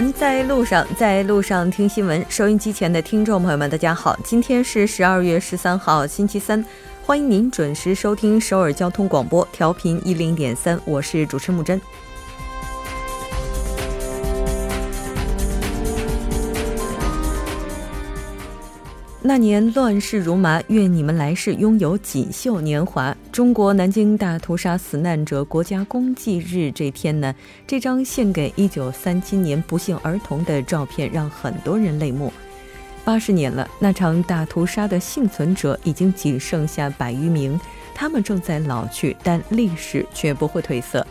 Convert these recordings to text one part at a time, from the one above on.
闻在路上，在路上听新闻。收音机前的听众朋友们，大家好，今天是十二月十三号，星期三，欢迎您准时收听首尔交通广播，调频一零点三，我是主持木真。那年乱世如麻，愿你们来世拥有锦绣年华。中国南京大屠杀死难者国家公祭日这天呢，这张献给一九三七年不幸儿童的照片让很多人泪目。八十年了，那场大屠杀的幸存者已经仅剩下百余名，他们正在老去，但历史却不会褪色。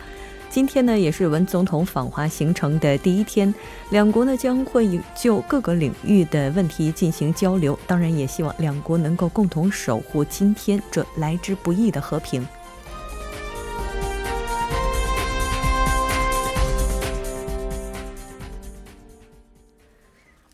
今天呢，也是文总统访华行程的第一天，两国呢将会就各个领域的问题进行交流，当然也希望两国能够共同守护今天这来之不易的和平。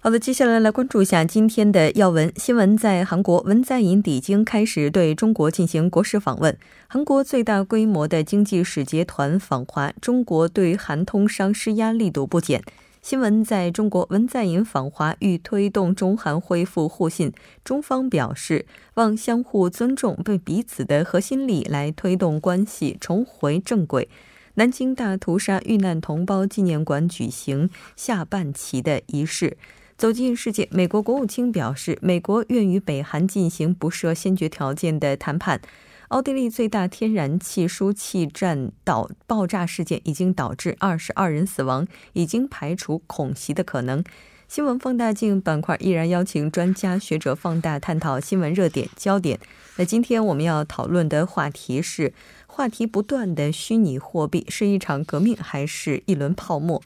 好的，接下来来关注一下今天的要闻新闻。在韩国，文在寅抵京开始对中国进行国事访问。韩国最大规模的经济使节团访华，中国对韩通商施压力度不减。新闻在中国，文在寅访华欲推动中韩恢复互信，中方表示望相互尊重，为彼此的核心利益来推动关系重回正轨。南京大屠杀遇难同胞纪念馆举行下半旗的仪式。走进世界，美国国务卿表示，美国愿与北韩进行不设先决条件的谈判。奥地利最大天然气输气站导爆炸事件已经导致二十二人死亡，已经排除恐袭的可能。新闻放大镜板块依然邀请专家学者放大探讨新闻热点焦点。那今天我们要讨论的话题是：话题不断的虚拟货币是一场革命，还是一轮泡沫？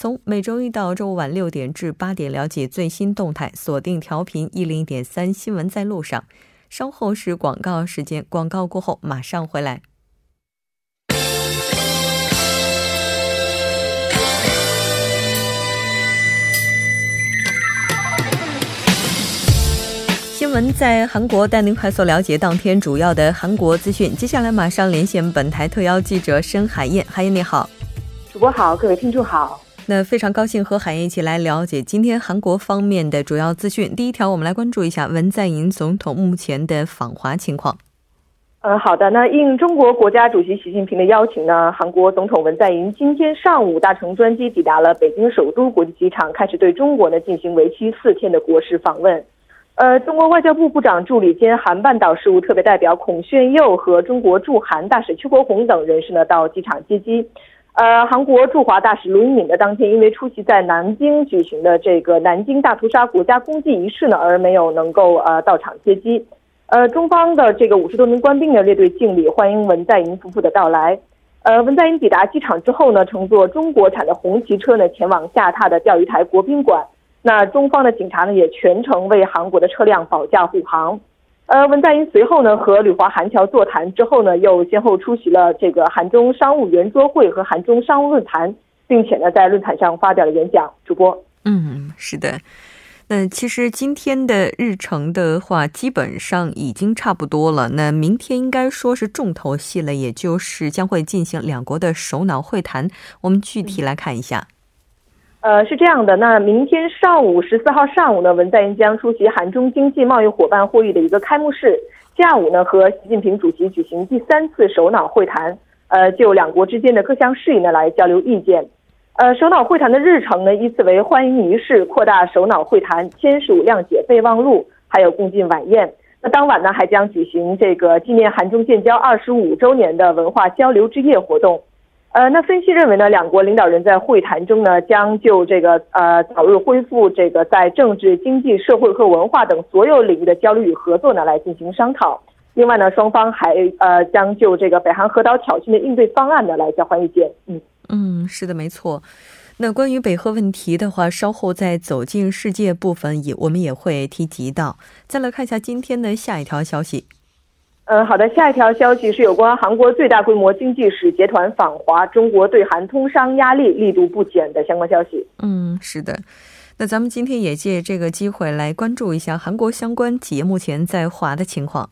从每周一到周五晚六点至八点，了解最新动态，锁定调频一零点三新闻在路上。稍后是广告时间，广告过后马上回来。新闻在韩国带您快速了解当天主要的韩国资讯。接下来马上连线本台特邀记者申海燕，海燕你好，主播好，各位听众好。那非常高兴和海燕一起来了解今天韩国方面的主要资讯。第一条，我们来关注一下文在寅总统目前的访华情况。嗯，好的。那应中国国家主席习近平的邀请呢，韩国总统文在寅今天上午搭乘专机抵达了北京首都国际机场，开始对中国呢进行为期四天的国事访问。呃，中国外交部部长助理兼韩半岛事务特别代表孔铉佑和中国驻韩大使邱国红等人士呢到机场接机。呃，韩国驻华大使卢英敏的当天因为出席在南京举行的这个南京大屠杀国家公祭仪式呢，而没有能够呃到场接机。呃，中方的这个五十多名官兵呢列队敬礼，欢迎文在寅夫妇的到来。呃，文在寅抵达机场之后呢，乘坐中国产的红旗车呢前往下榻的钓鱼台国宾馆。那中方的警察呢也全程为韩国的车辆保驾护航。呃，文在寅随后呢和旅华韩侨座谈之后呢，又先后出席了这个韩中商务圆桌会和韩中商务论坛，并且呢在论坛上发表了演讲。主播，嗯，是的。那其实今天的日程的话，基本上已经差不多了。那明天应该说是重头戏了，也就是将会进行两国的首脑会谈。我们具体来看一下。呃，是这样的，那明天上午十四号上午呢，文在寅将出席韩中经济贸易伙伴会议的一个开幕式，下午呢和习近平主席举行第三次首脑会谈，呃，就两国之间的各项事宜呢来交流意见。呃，首脑会谈的日程呢依次为欢迎仪式、扩大首脑会谈、签署谅解备忘录，还有共进晚宴。那当晚呢还将举行这个纪念韩中建交二十五周年的文化交流之夜活动。呃，那分析认为呢，两国领导人在会谈中呢，将就这个呃早日恢复这个在政治、经济、社会和文化等所有领域的交流与合作呢来进行商讨。另外呢，双方还呃将就这个北韩核岛挑衅的应对方案呢来交换意见。嗯嗯，是的，没错。那关于北核问题的话，稍后在走进世界部分也我们也会提及到。再来看一下今天的下一条消息。嗯，好的。下一条消息是有关韩国最大规模经济使节团访华，中国对韩通商压力力度不减的相关消息。嗯，是的。那咱们今天也借这个机会来关注一下韩国相关企业目前在华的情况。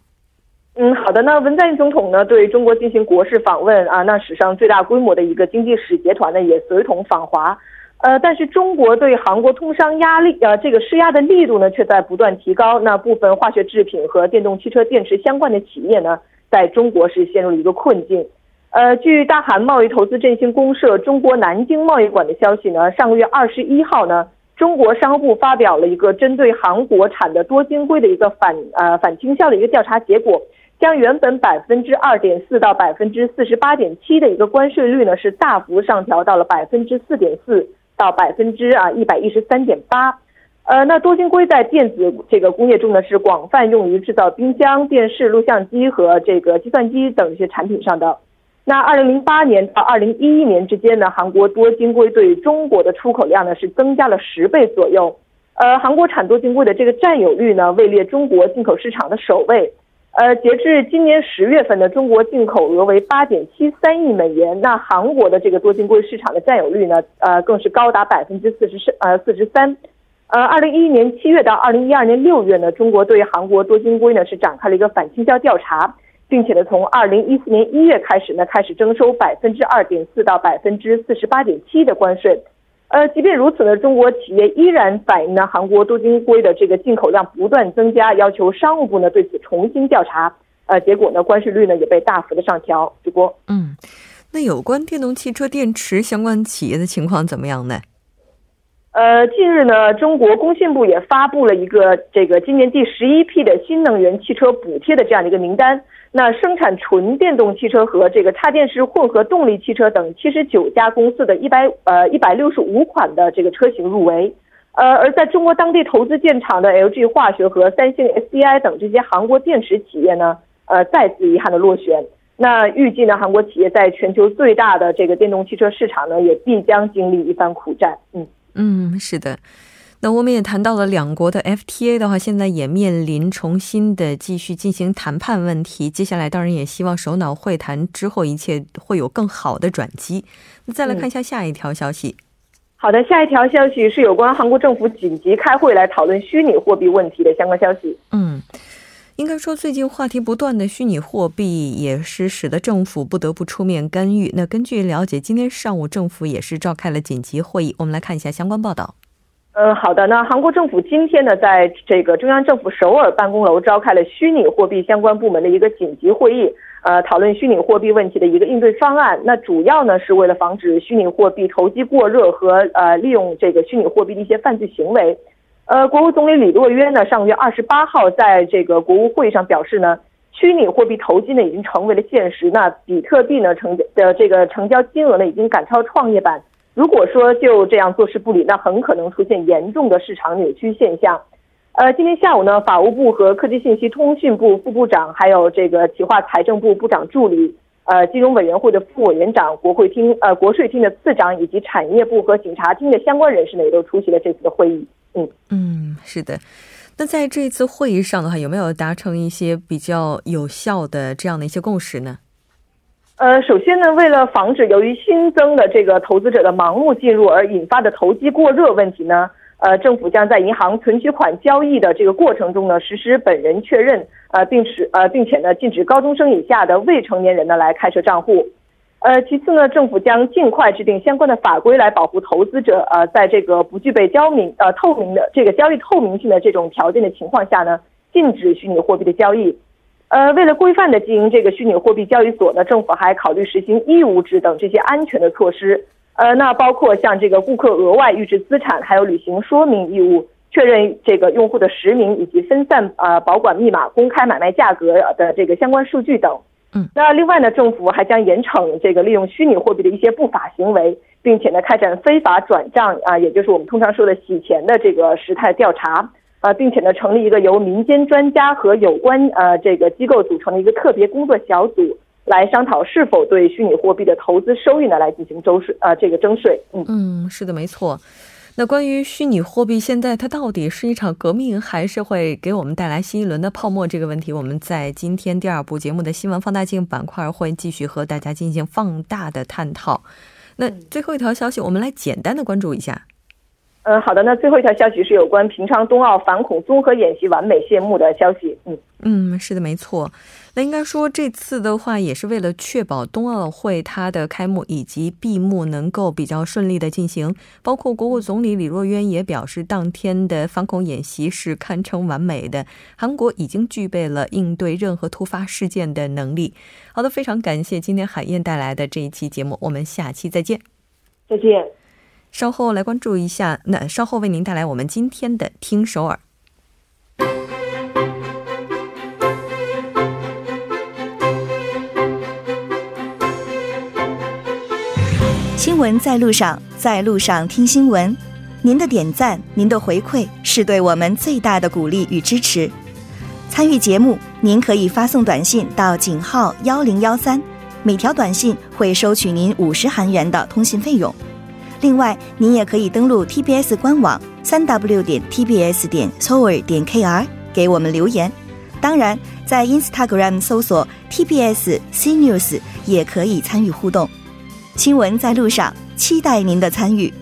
嗯，好的。那文在寅总统呢对中国进行国事访问啊，那史上最大规模的一个经济使节团呢也随同访华。呃，但是中国对韩国通商压力，呃，这个施压的力度呢，却在不断提高。那部分化学制品和电动汽车电池相关的企业呢，在中国是陷入了一个困境。呃，据大韩贸易投资振兴公社中国南京贸易馆的消息呢，上个月二十一号呢，中国商务部发表了一个针对韩国产的多晶硅的一个反呃反倾销的一个调查结果。将原本百分之二点四到百分之四十八点七的一个关税率呢，是大幅上调到了百分之四点四到百分之啊一百一十三点八。呃，那多晶硅在电子这个工业中呢，是广泛用于制造冰箱、电视、录像机和这个计算机等一些产品上的。那二零零八年到二零一一年之间呢，韩国多晶硅对中国的出口量呢是增加了十倍左右。呃，韩国产多晶硅的这个占有率呢，位列中国进口市场的首位。呃，截至今年十月份的中国进口额为八点七三亿美元。那韩国的这个多晶硅市场的占有率呢，呃，更是高达百分之四十三，呃，四十三。呃，二零一一年七月到二零一二年六月呢，中国对韩国多晶硅呢是展开了一个反倾销调查，并且呢，从二零一四年一月开始呢，开始征收百分之二点四到百分之四十八点七的关税。呃，即便如此呢，中国企业依然反映呢，韩国多晶硅的这个进口量不断增加，要求商务部呢对此重新调查。呃，结果呢，关税率呢也被大幅的上调。主播，嗯，那有关电动汽车电池相关企业的情况怎么样呢？呃，近日呢，中国工信部也发布了一个这个今年第十一批的新能源汽车补贴的这样的一个名单。那生产纯电动汽车和这个插电式混合动力汽车等七十九家公司的一百呃一百六十五款的这个车型入围，呃，而在中国当地投资建厂的 LG 化学和三星 SDI 等这些韩国电池企业呢，呃，再次遗憾的落选。那预计呢，韩国企业在全球最大的这个电动汽车市场呢，也必将经历一番苦战。嗯嗯，是的。那我们也谈到了两国的 FTA 的话，现在也面临重新的继续进行谈判问题。接下来当然也希望首脑会谈之后一切会有更好的转机。那再来看一下下一条消息。好的，下一条消息是有关韩国政府紧急开会来讨论虚拟货币问题的相关消息。嗯，应该说最近话题不断的虚拟货币也是使得政府不得不出面干预。那根据了解，今天上午政府也是召开了紧急会议。我们来看一下相关报道。嗯，好的。那韩国政府今天呢，在这个中央政府首尔办公楼召开了虚拟货币相关部门的一个紧急会议，呃，讨论虚拟货币问题的一个应对方案。那主要呢是为了防止虚拟货币投机过热和呃利用这个虚拟货币的一些犯罪行为。呃，国务总理李洛约呢，上个月二十八号在这个国务会议上表示呢，虚拟货币投机呢已经成为了现实。那比特币呢成的这个成交金额呢已经赶超创业板。如果说就这样坐视不理，那很可能出现严重的市场扭曲现象。呃，今天下午呢，法务部和科技信息通讯部副部长，还有这个企划财政部部长助理，呃，金融委员会的副委员长，国会厅呃国税厅的次长，以及产业部和警察厅的相关人士呢，也都出席了这次的会议。嗯嗯，是的。那在这次会议上的话，有没有达成一些比较有效的这样的一些共识呢？呃，首先呢，为了防止由于新增的这个投资者的盲目进入而引发的投机过热问题呢，呃，政府将在银行存取款交易的这个过程中呢，实施本人确认，呃，并使呃，并且呢，禁止高中生以下的未成年人呢来开设账户。呃，其次呢，政府将尽快制定相关的法规来保护投资者，呃，在这个不具备交明呃透明的这个交易透明性的这种条件的情况下呢，禁止虚拟货币的交易。呃，为了规范的经营这个虚拟货币交易所呢，政府还考虑实行义务制等这些安全的措施。呃，那包括像这个顾客额外预置资产，还有履行说明义务，确认这个用户的实名以及分散呃保管密码、公开买卖价格的这个相关数据等。嗯，那另外呢，政府还将严惩这个利用虚拟货币的一些不法行为，并且呢，开展非法转账啊，也就是我们通常说的洗钱的这个时态调查。呃，并且呢，成立一个由民间专家和有关呃这个机构组成的一个特别工作小组，来商讨是否对虚拟货币的投资收益呢来进行征税呃这个征税。嗯嗯，是的，没错。那关于虚拟货币，现在它到底是一场革命，还是会给我们带来新一轮的泡沫？这个问题，我们在今天第二部节目的新闻放大镜板块会继续和大家进行放大的探讨。那最后一条消息，我们来简单的关注一下。嗯，好的。那最后一条消息是有关平昌冬奥反恐综合演习完美谢幕的消息。嗯嗯，是的，没错。那应该说这次的话也是为了确保冬奥会它的开幕以及闭幕能够比较顺利的进行。包括国务总理李若渊也表示，当天的反恐演习是堪称完美的。韩国已经具备了应对任何突发事件的能力。好的，非常感谢今天海燕带来的这一期节目，我们下期再见。再见。稍后来关注一下，那稍后为您带来我们今天的听首尔。新闻在路上，在路上听新闻。您的点赞，您的回馈，是对我们最大的鼓励与支持。参与节目，您可以发送短信到井号幺零幺三，每条短信会收取您五十韩元的通信费用。另外，您也可以登录 TBS 官网三 w 点 tbs 点 Sower 点 kr 给我们留言。当然，在 Instagram 搜索 TBS CNews 也可以参与互动。新闻在路上，期待您的参与。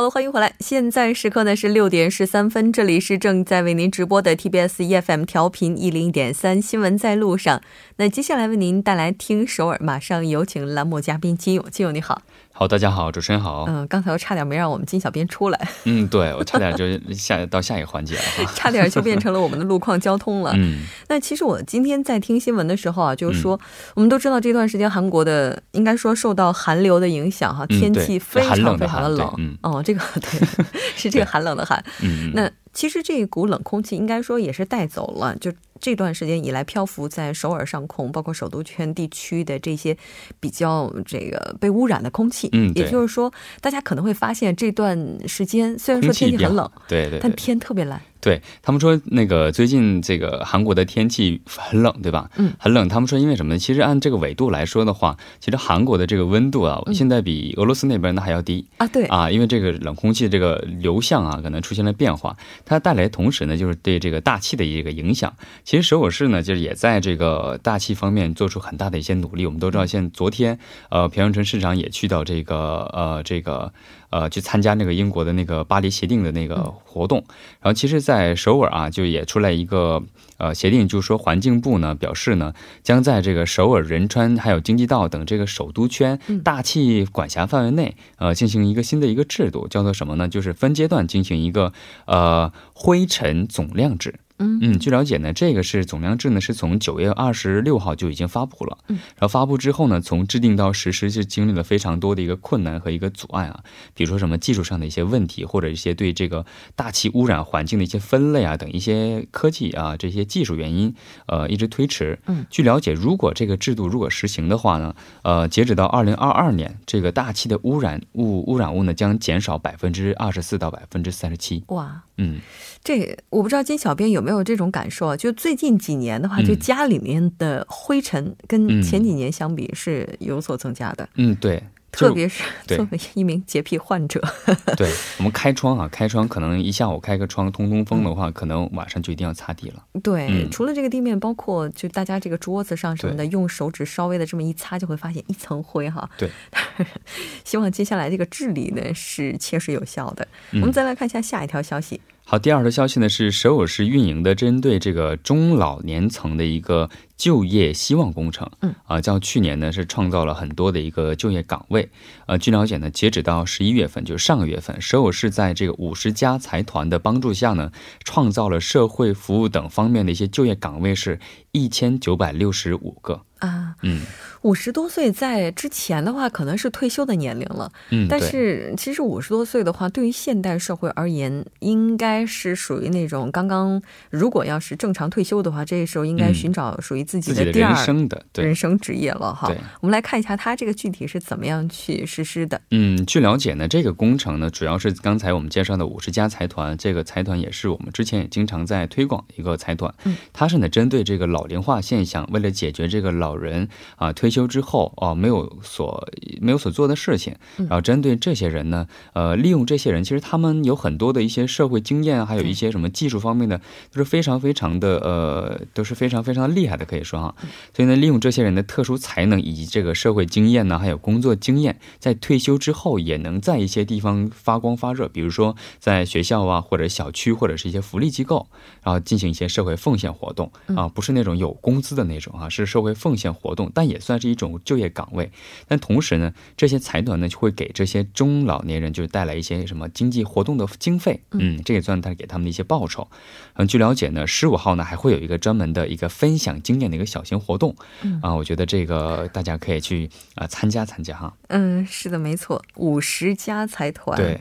好了，欢迎回来。现在时刻呢是六点十三分，这里是正在为您直播的 TBS EFM 调频一零一点三新闻在路上。那接下来为您带来听首尔，马上有请栏目嘉宾金勇。金勇你好。好，大家好，主持人好。嗯，刚才我差点没让我们金小编出来。嗯，对我差点就下到下一个环节了，差点就变成了我们的路况交通了。嗯，那其实我今天在听新闻的时候啊，就是说，我们都知道这段时间韩国的应该说受到寒流的影响哈，天气非常非常的冷。嗯，哦，这个对，是这个寒冷的寒。嗯，那其实这一股冷空气应该说也是带走了就。这段时间以来，漂浮在首尔上空，包括首都圈地区的这些比较这个被污染的空气，嗯，也就是说，大家可能会发现这段时间虽然说天气很冷，对对，但天特别蓝。对他们说，那个最近这个韩国的天气很冷，对吧？嗯，很冷。他们说，因为什么呢？其实按这个纬度来说的话，其实韩国的这个温度啊，现在比俄罗斯那边的还要低啊。对啊，因为这个冷空气这个流向啊，可能出现了变化。它带来同时呢，就是对这个大气的一个影响。其实首尔市呢，就是也在这个大气方面做出很大的一些努力。我们都知道，现昨天呃，朴元淳市长也去到这个呃这个。呃，去参加那个英国的那个巴黎协定的那个活动，然后其实，在首尔啊，就也出来一个呃协定，就是说环境部呢表示呢，将在这个首尔、仁川还有京畿道等这个首都圈大气管辖范围内，呃，进行一个新的一个制度，叫做什么呢？就是分阶段进行一个呃灰尘总量制。嗯据了解呢，这个是总量制呢，是从九月二十六号就已经发布了。嗯，然后发布之后呢，从制定到实施是经历了非常多的一个困难和一个阻碍啊，比如说什么技术上的一些问题，或者一些对这个大气污染环境的一些分类啊等一些科技啊这些技术原因，呃，一直推迟。嗯，据了解，如果这个制度如果实行的话呢，呃，截止到二零二二年，这个大气的污染物污染物呢将减少百分之二十四到百分之三十七。哇，嗯，这我不知道金小编有没有。这种感受啊！就最近几年的话，就家里面的灰尘跟前几年相比是有所增加的。嗯，对，特别是作为一名洁癖患者，对我们开窗啊，开窗可能一下午开个窗通通风的话，可能晚上就一定要擦地了。对，除了这个地面，包括就大家这个桌子上什么的，用手指稍微的这么一擦，就会发现一层灰哈。对，希望接下来这个治理呢是切实有效的。我们再来看一下下一条消息。好，第二条消息呢是首尔市运营的针对这个中老年层的一个就业希望工程。嗯，啊，较去年呢是创造了很多的一个就业岗位。呃，据了解呢，截止到十一月份，就是上个月份，首尔市在这个五十家财团的帮助下呢，创造了社会服务等方面的一些就业岗位是一千九百六十五个。啊，嗯，五十多岁在之前的话可能是退休的年龄了，嗯，但是其实五十多岁的话，对于现代社会而言，应该是属于那种刚刚，如果要是正常退休的话，这时候应该寻找属于自己的第二人生的人生职业了哈。我们来看一下它这个具体是怎么样去实施的。嗯，据了解呢，这个工程呢，主要是刚才我们介绍的五十家财团，这个财团也是我们之前也经常在推广的一个财团，嗯，它是呢针对这个老龄化现象，为了解决这个老老人啊，退退休之后哦、没有所没有所做的事情，然后针对这些人呢，呃，利用这些人，其实他们有很多的一些社会经验，还有一些什么技术方面的，都是非常非常的呃，都是非常非常厉害的，可以说哈。所以呢，利用这些人的特殊才能以及这个社会经验呢，还有工作经验，在退休之后也能在一些地方发光发热，比如说在学校啊，或者小区，或者是一些福利机构，然后进行一些社会奉献活动啊，不是那种有工资的那种啊，是社会奉献活动，但也算是一种就业岗位。但同时呢，这些财团呢就会给这些中老年人就是带来一些什么经济活动的经费，嗯，这也算他给他们的一些报酬。嗯，据了解呢，十五号呢还会有一个专门的一个分享经验的一个小型活动，啊，我觉得这个大家可以去啊、参加参加哈。嗯，是的，没错，五十家财团对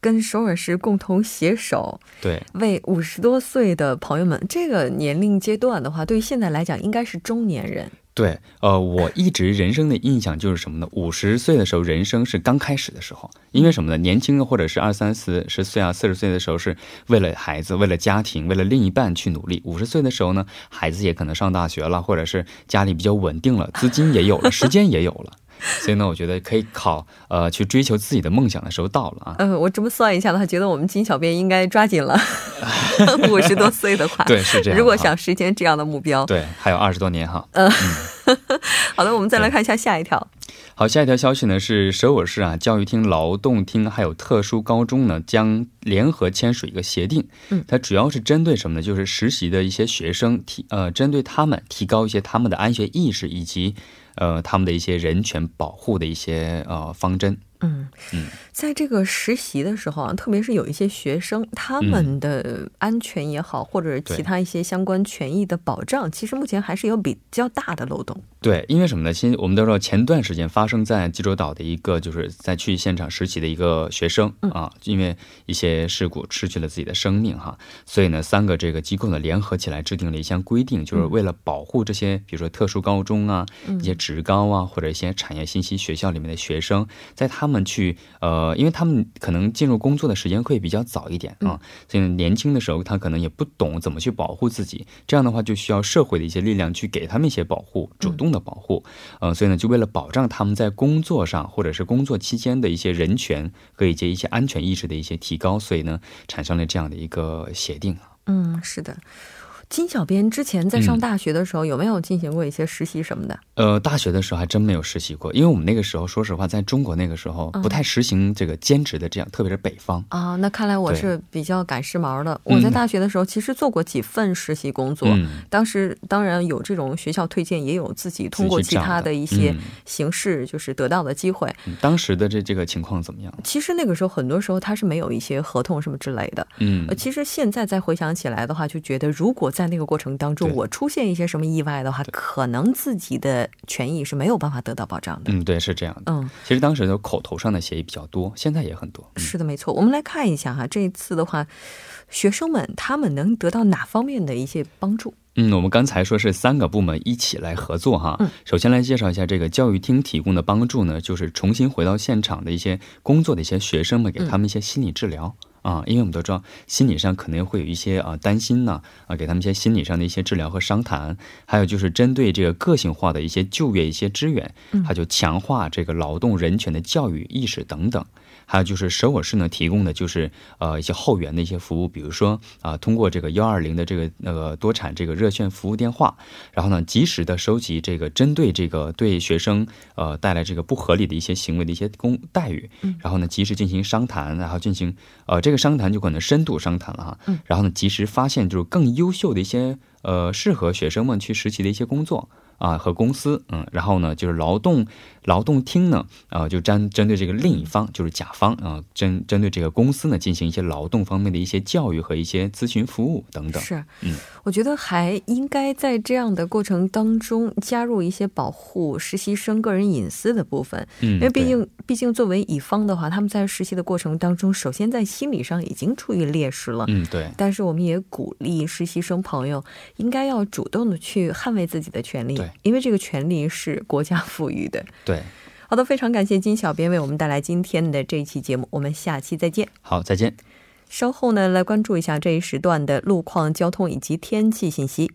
跟首尔市共同携手，对，为五十多岁的朋友们，这个年龄阶段的话，对于现在来讲，应该是中年人。对，呃，我一直人生的印象就是什么呢？五十岁的时候，人生是刚开始的时候，因为什么呢？年轻的或者是二三四十岁啊，四十岁的时候是为了孩子、为了家庭、为了另一半去努力。五十岁的时候呢，孩子也可能上大学了，或者是家里比较稳定了，资金也有了，时间也有了。所以呢，我觉得可以考呃去追求自己的梦想的时候到了啊。呃，我这么算一下的话，觉得我们金小编应该抓紧了。五十多岁的话，对，是这样。如果想实现这样的目标，对，还有二十多年哈。嗯，好的，我们再来看一下下一条。好，下一条消息呢是首尔市啊教育厅、劳动厅还有特殊高中呢将联合签署一个协定。嗯，它主要是针对什么呢？就是实习的一些学生提呃，针对他们提高一些他们的安全意识以及呃他们的一些人权保护的一些呃方针。嗯嗯，在这个实习的时候啊，特别是有一些学生，他们的安全也好，或者其他一些相关权益的保障，其实目前还是有比较大的漏洞。对，因为什么呢？先我们都知道，前段时间发生在济州岛的一个，就是在去现场实习的一个学生、啊，因为一些事故失去了自己的生命哈，所以呢，三个这个机构呢联合起来制定了一项规定，就是为了保护这些，比如说特殊高中啊、一些职高啊，或者一些产业信息学校里面的学生，在他们去呃，因为他们可能进入工作的时间会比较早一点啊，所以年轻的时候他可能也不懂怎么去保护自己，这样的话就需要社会的一些力量去给他们一些保护，主动的保护，呃，所以呢，就为了保障他们在工作上或者是工作期间的一些人权和以及一些安全意识的一些提高，所以呢，产生了这样的一个协定啊。嗯，是的。金小编之前在上大学的时候，有没有进行过一些实习什么的？呃，大学的时候还真没有实习过，因为我们那个时候，说实话，在中国那个时候不太实行这个兼职的这样，特别是北方。啊，那看来我是比较赶时髦的。嗯我在大学的时候，其实做过几份实习工作，嗯当时当然有这种学校推荐，也有自己通过其他的一些嗯形式，就是得到的机会。嗯当时的这这个情况怎么样？其实那个时候，很多时候他是没有一些合同什么之类的。嗯呃，，其实现在再回想起来的话，就觉得如果在那个过程当中我出现一些什么意外的话，可能自己的权益是没有办法得到保障的。嗯，对，是这样的。嗯，其实当时的口头上的协议比较多，现在也很多。嗯是的，没错。我们来看一下哈，这一次的话，学生们他们能得到哪方面的一些帮助？嗯，我们刚才说是三个部门一起来合作哈。嗯首先来介绍一下这个教育厅提供的帮助呢，就是重新回到现场的一些工作的一些学生们，给他们一些心理治疗。啊，因为我们都知道，心理上可能会有一些啊担心呢，啊，给他们一些心理上的一些治疗和商谈，还有就是针对这个个性化的一些就业一些支援，还就强化这个劳动人权的教育意识等等。还有就是首尔市呢提供的就是呃一些后援的一些服务，比如说啊、通过这个幺二零的这个那个多产这个热线服务电话，然后呢及时的收集这个针对这个对学生呃带来这个不合理的一些行为的一些工待遇，然后呢及时进行商谈，然后进行呃这个商谈就可能深度商谈了哈，然后呢及时发现就是更优秀的一些呃适合学生们去实习的一些工作。啊和公司，嗯，然后呢，就是劳动劳动厅呢，啊，就针针对这个另一方，就是甲方啊，针针对这个公司呢，进行一些劳动方面的一些教育和一些咨询服务等等。是，嗯，我觉得还应该在这样的过程当中加入一些保护实习生个人隐私的部分，嗯，因为毕竟毕竟作为乙方的话，他们在实习的过程当中，首先在心理上已经处于劣势了。嗯对，但是我们也鼓励实习生朋友应该要主动的去捍卫自己的权利对，因为这个权利是国家赋予的。对，好的，非常感谢金小编为我们带来今天的这一期节目，我们下期再见。好，再见。稍后呢，来关注一下这一时段的路况、交通以及天气信息。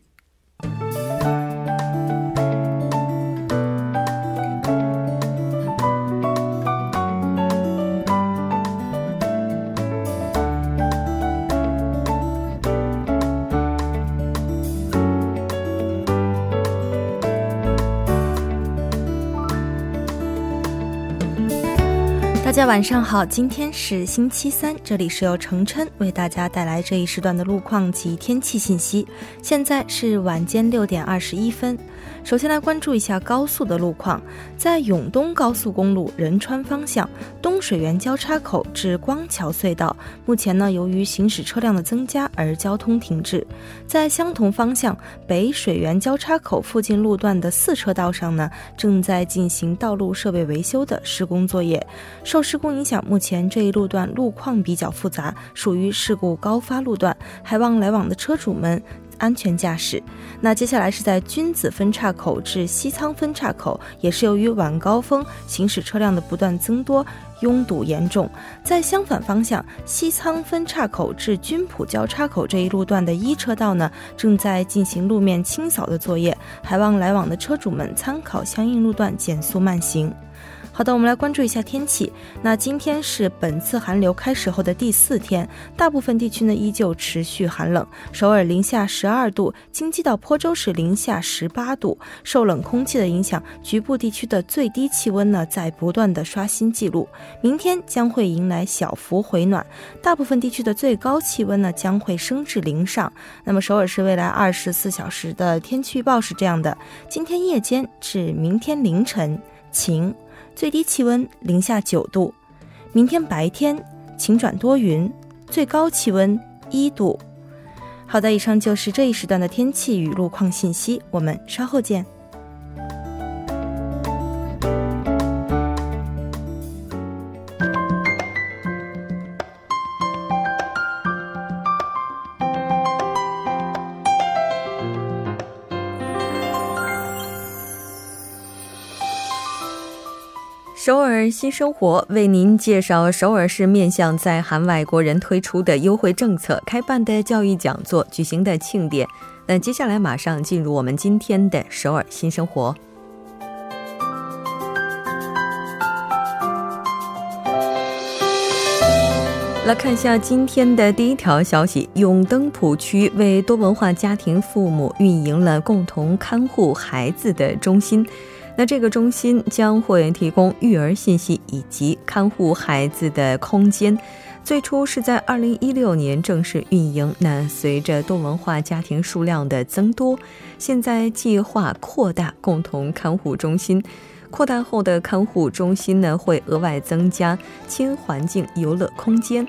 大家晚上好，今天是星期三，这里是由程琛为大家带来这一时段的路况及天气信息。现在是晚间六点二十一分。首先来关注一下高速的路况，在永东高速公路仁川方向东水源交叉口至光桥隧道，目前呢由于行驶车辆的增加而交通停滞。在相同方向北水源交叉口附近路段的四车道上呢，正在进行道路设备维修的施工作业。受施工影响，目前这一路段路况比较复杂，属于事故高发路段，还望来往的车主们。安全驾驶。那接下来是在君子分岔口至西仓分岔口，也是由于晚高峰行驶车辆的不断增多，拥堵严重。在相反方向，西仓分岔口至军浦交叉口这一路段的一车道呢，正在进行路面清扫的作业，还望来往的车主们参考相应路段减速慢行。好的，我们来关注一下天气。那今天是本次寒流开始后的第四天，大部分地区呢依旧持续寒冷。首尔零下十二度，京畿道坡州是零下十八度。受冷空气的影响，局部地区的最低气温呢在不断的刷新记录。明天将会迎来小幅回暖，大部分地区的最高气温呢将会升至零上。那么首尔市未来二十四小时的天气预报是这样的：今天夜间至明天凌晨晴。最低气温零下九度，明天白天晴转多云，最高气温一度。好的，以上就是这一时段的天气与路况信息，我们稍后见。首尔新生活为您介绍首尔市面向在韩外国人推出的优惠政策、开办的教育讲座、举行的庆典。那接下来马上进入我们今天的首尔新生活。来看一下今天的第一条消息：永登浦区为多文化家庭父母运营了共同看护孩子的中心。那这个中心将会提供育儿信息以及看护孩子的空间。最初是在2016年正式运营，那随着多文化家庭数量的增多，现在计划扩大共同看护中心。扩大后的看护中心呢，会额外增加亲环境游乐空间。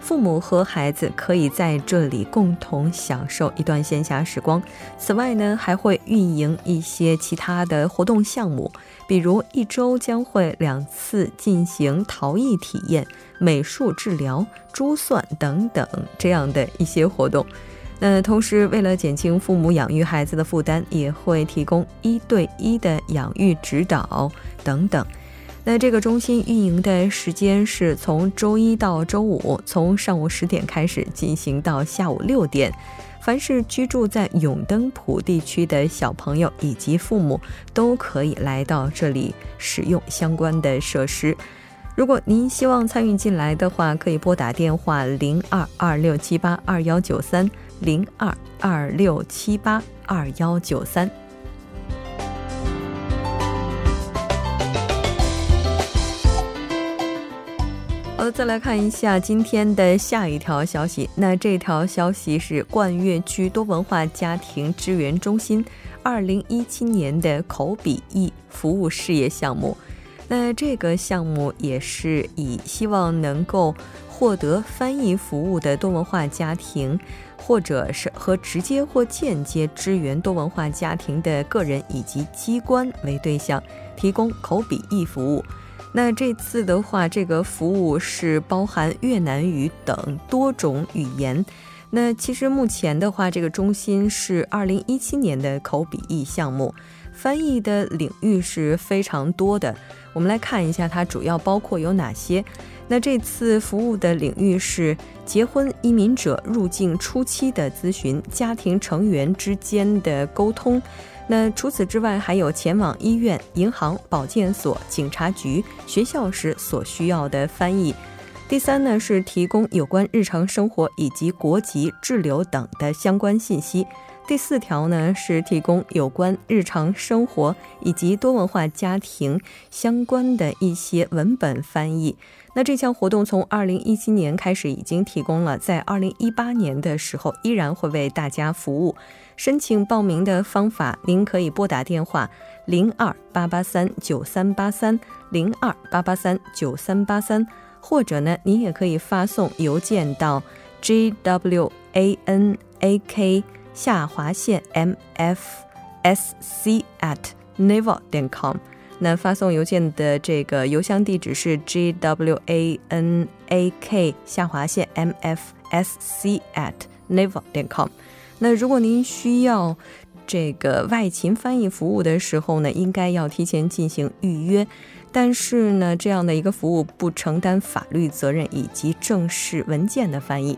父母和孩子可以在这里共同享受一段闲暇时光。此外呢，还会运营一些其他的活动项目，比如一周将会两次进行陶艺体验、美术治疗、珠算等等这样的一些活动。那同时，为了减轻父母养育孩子的负担，也会提供一对一的养育指导等等。那这个中心运营的时间是从周一到周五，从上午十点开始进行到下午六点。凡是居住在永登浦地区的小朋友以及父母，都可以来到这里使用相关的设施。如果您希望参与进来的话，可以拨打电话零二二六七八二幺九三零二二六七八二幺九三。再来看一下今天的下一条消息。那这条消息是冠岳区多文化家庭支援中心二零一七年的口笔译服务事业项目。那这个项目也是以希望能够获得翻译服务的多文化家庭，或者是和直接或间接支援多文化家庭的个人以及机关为对象，提供口笔译服务。那这次的话，这个服务是包含越南语等多种语言。那其实目前的话，这个中心是二零一七年的口笔译项目，翻译的领域是非常多的。我们来看一下，它主要包括有哪些。那这次服务的领域是结婚移民者入境初期的咨询，家庭成员之间的沟通。那除此之外，还有前往医院、银行、保健所、警察局、学校时所需要的翻译。第三呢，是提供有关日常生活以及国籍、滞留等的相关信息。第四条呢是提供有关日常生活以及多文化家庭相关的一些文本翻译。那这项活动从二零一七年开始已经提供了，在二零一八年的时候依然会为大家服务。申请报名的方法，您可以拨打电话零二八八三九三八三零二八八三九三八三，或者呢，您也可以发送邮件到 g w a n a k 下划线 m f s c at naval 点 com。那发送邮件的这个邮箱地址是 g w a n a k 下划线 m f s c at naval 点 com。那如果您需要这个外勤翻译服务的时候呢，应该要提前进行预约。但是呢，这样的一个服务不承担法律责任以及正式文件的翻译。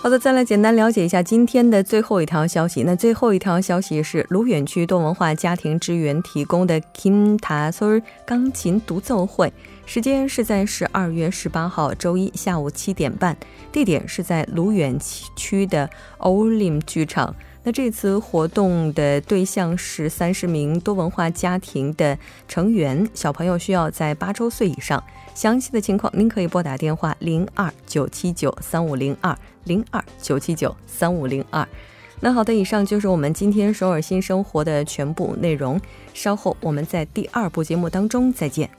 好的，再来简单了解一下今天的最后一条消息。那最后一条消息是卢远区多文化家庭支援提供的 Kim Ta Sur 钢琴独奏会，时间是在十二月十八号周一下午七点半，地点是在卢远区的 Olim 剧场。那这次活动的对象是三十名多文化家庭的成员，小朋友需要在八周岁以上。详细的情况，您可以拨打电话零二九七九三五零二零二九七九三五零二。那好的，以上就是我们今天首尔新生活的全部内容。稍后我们在第二部节目当中再见。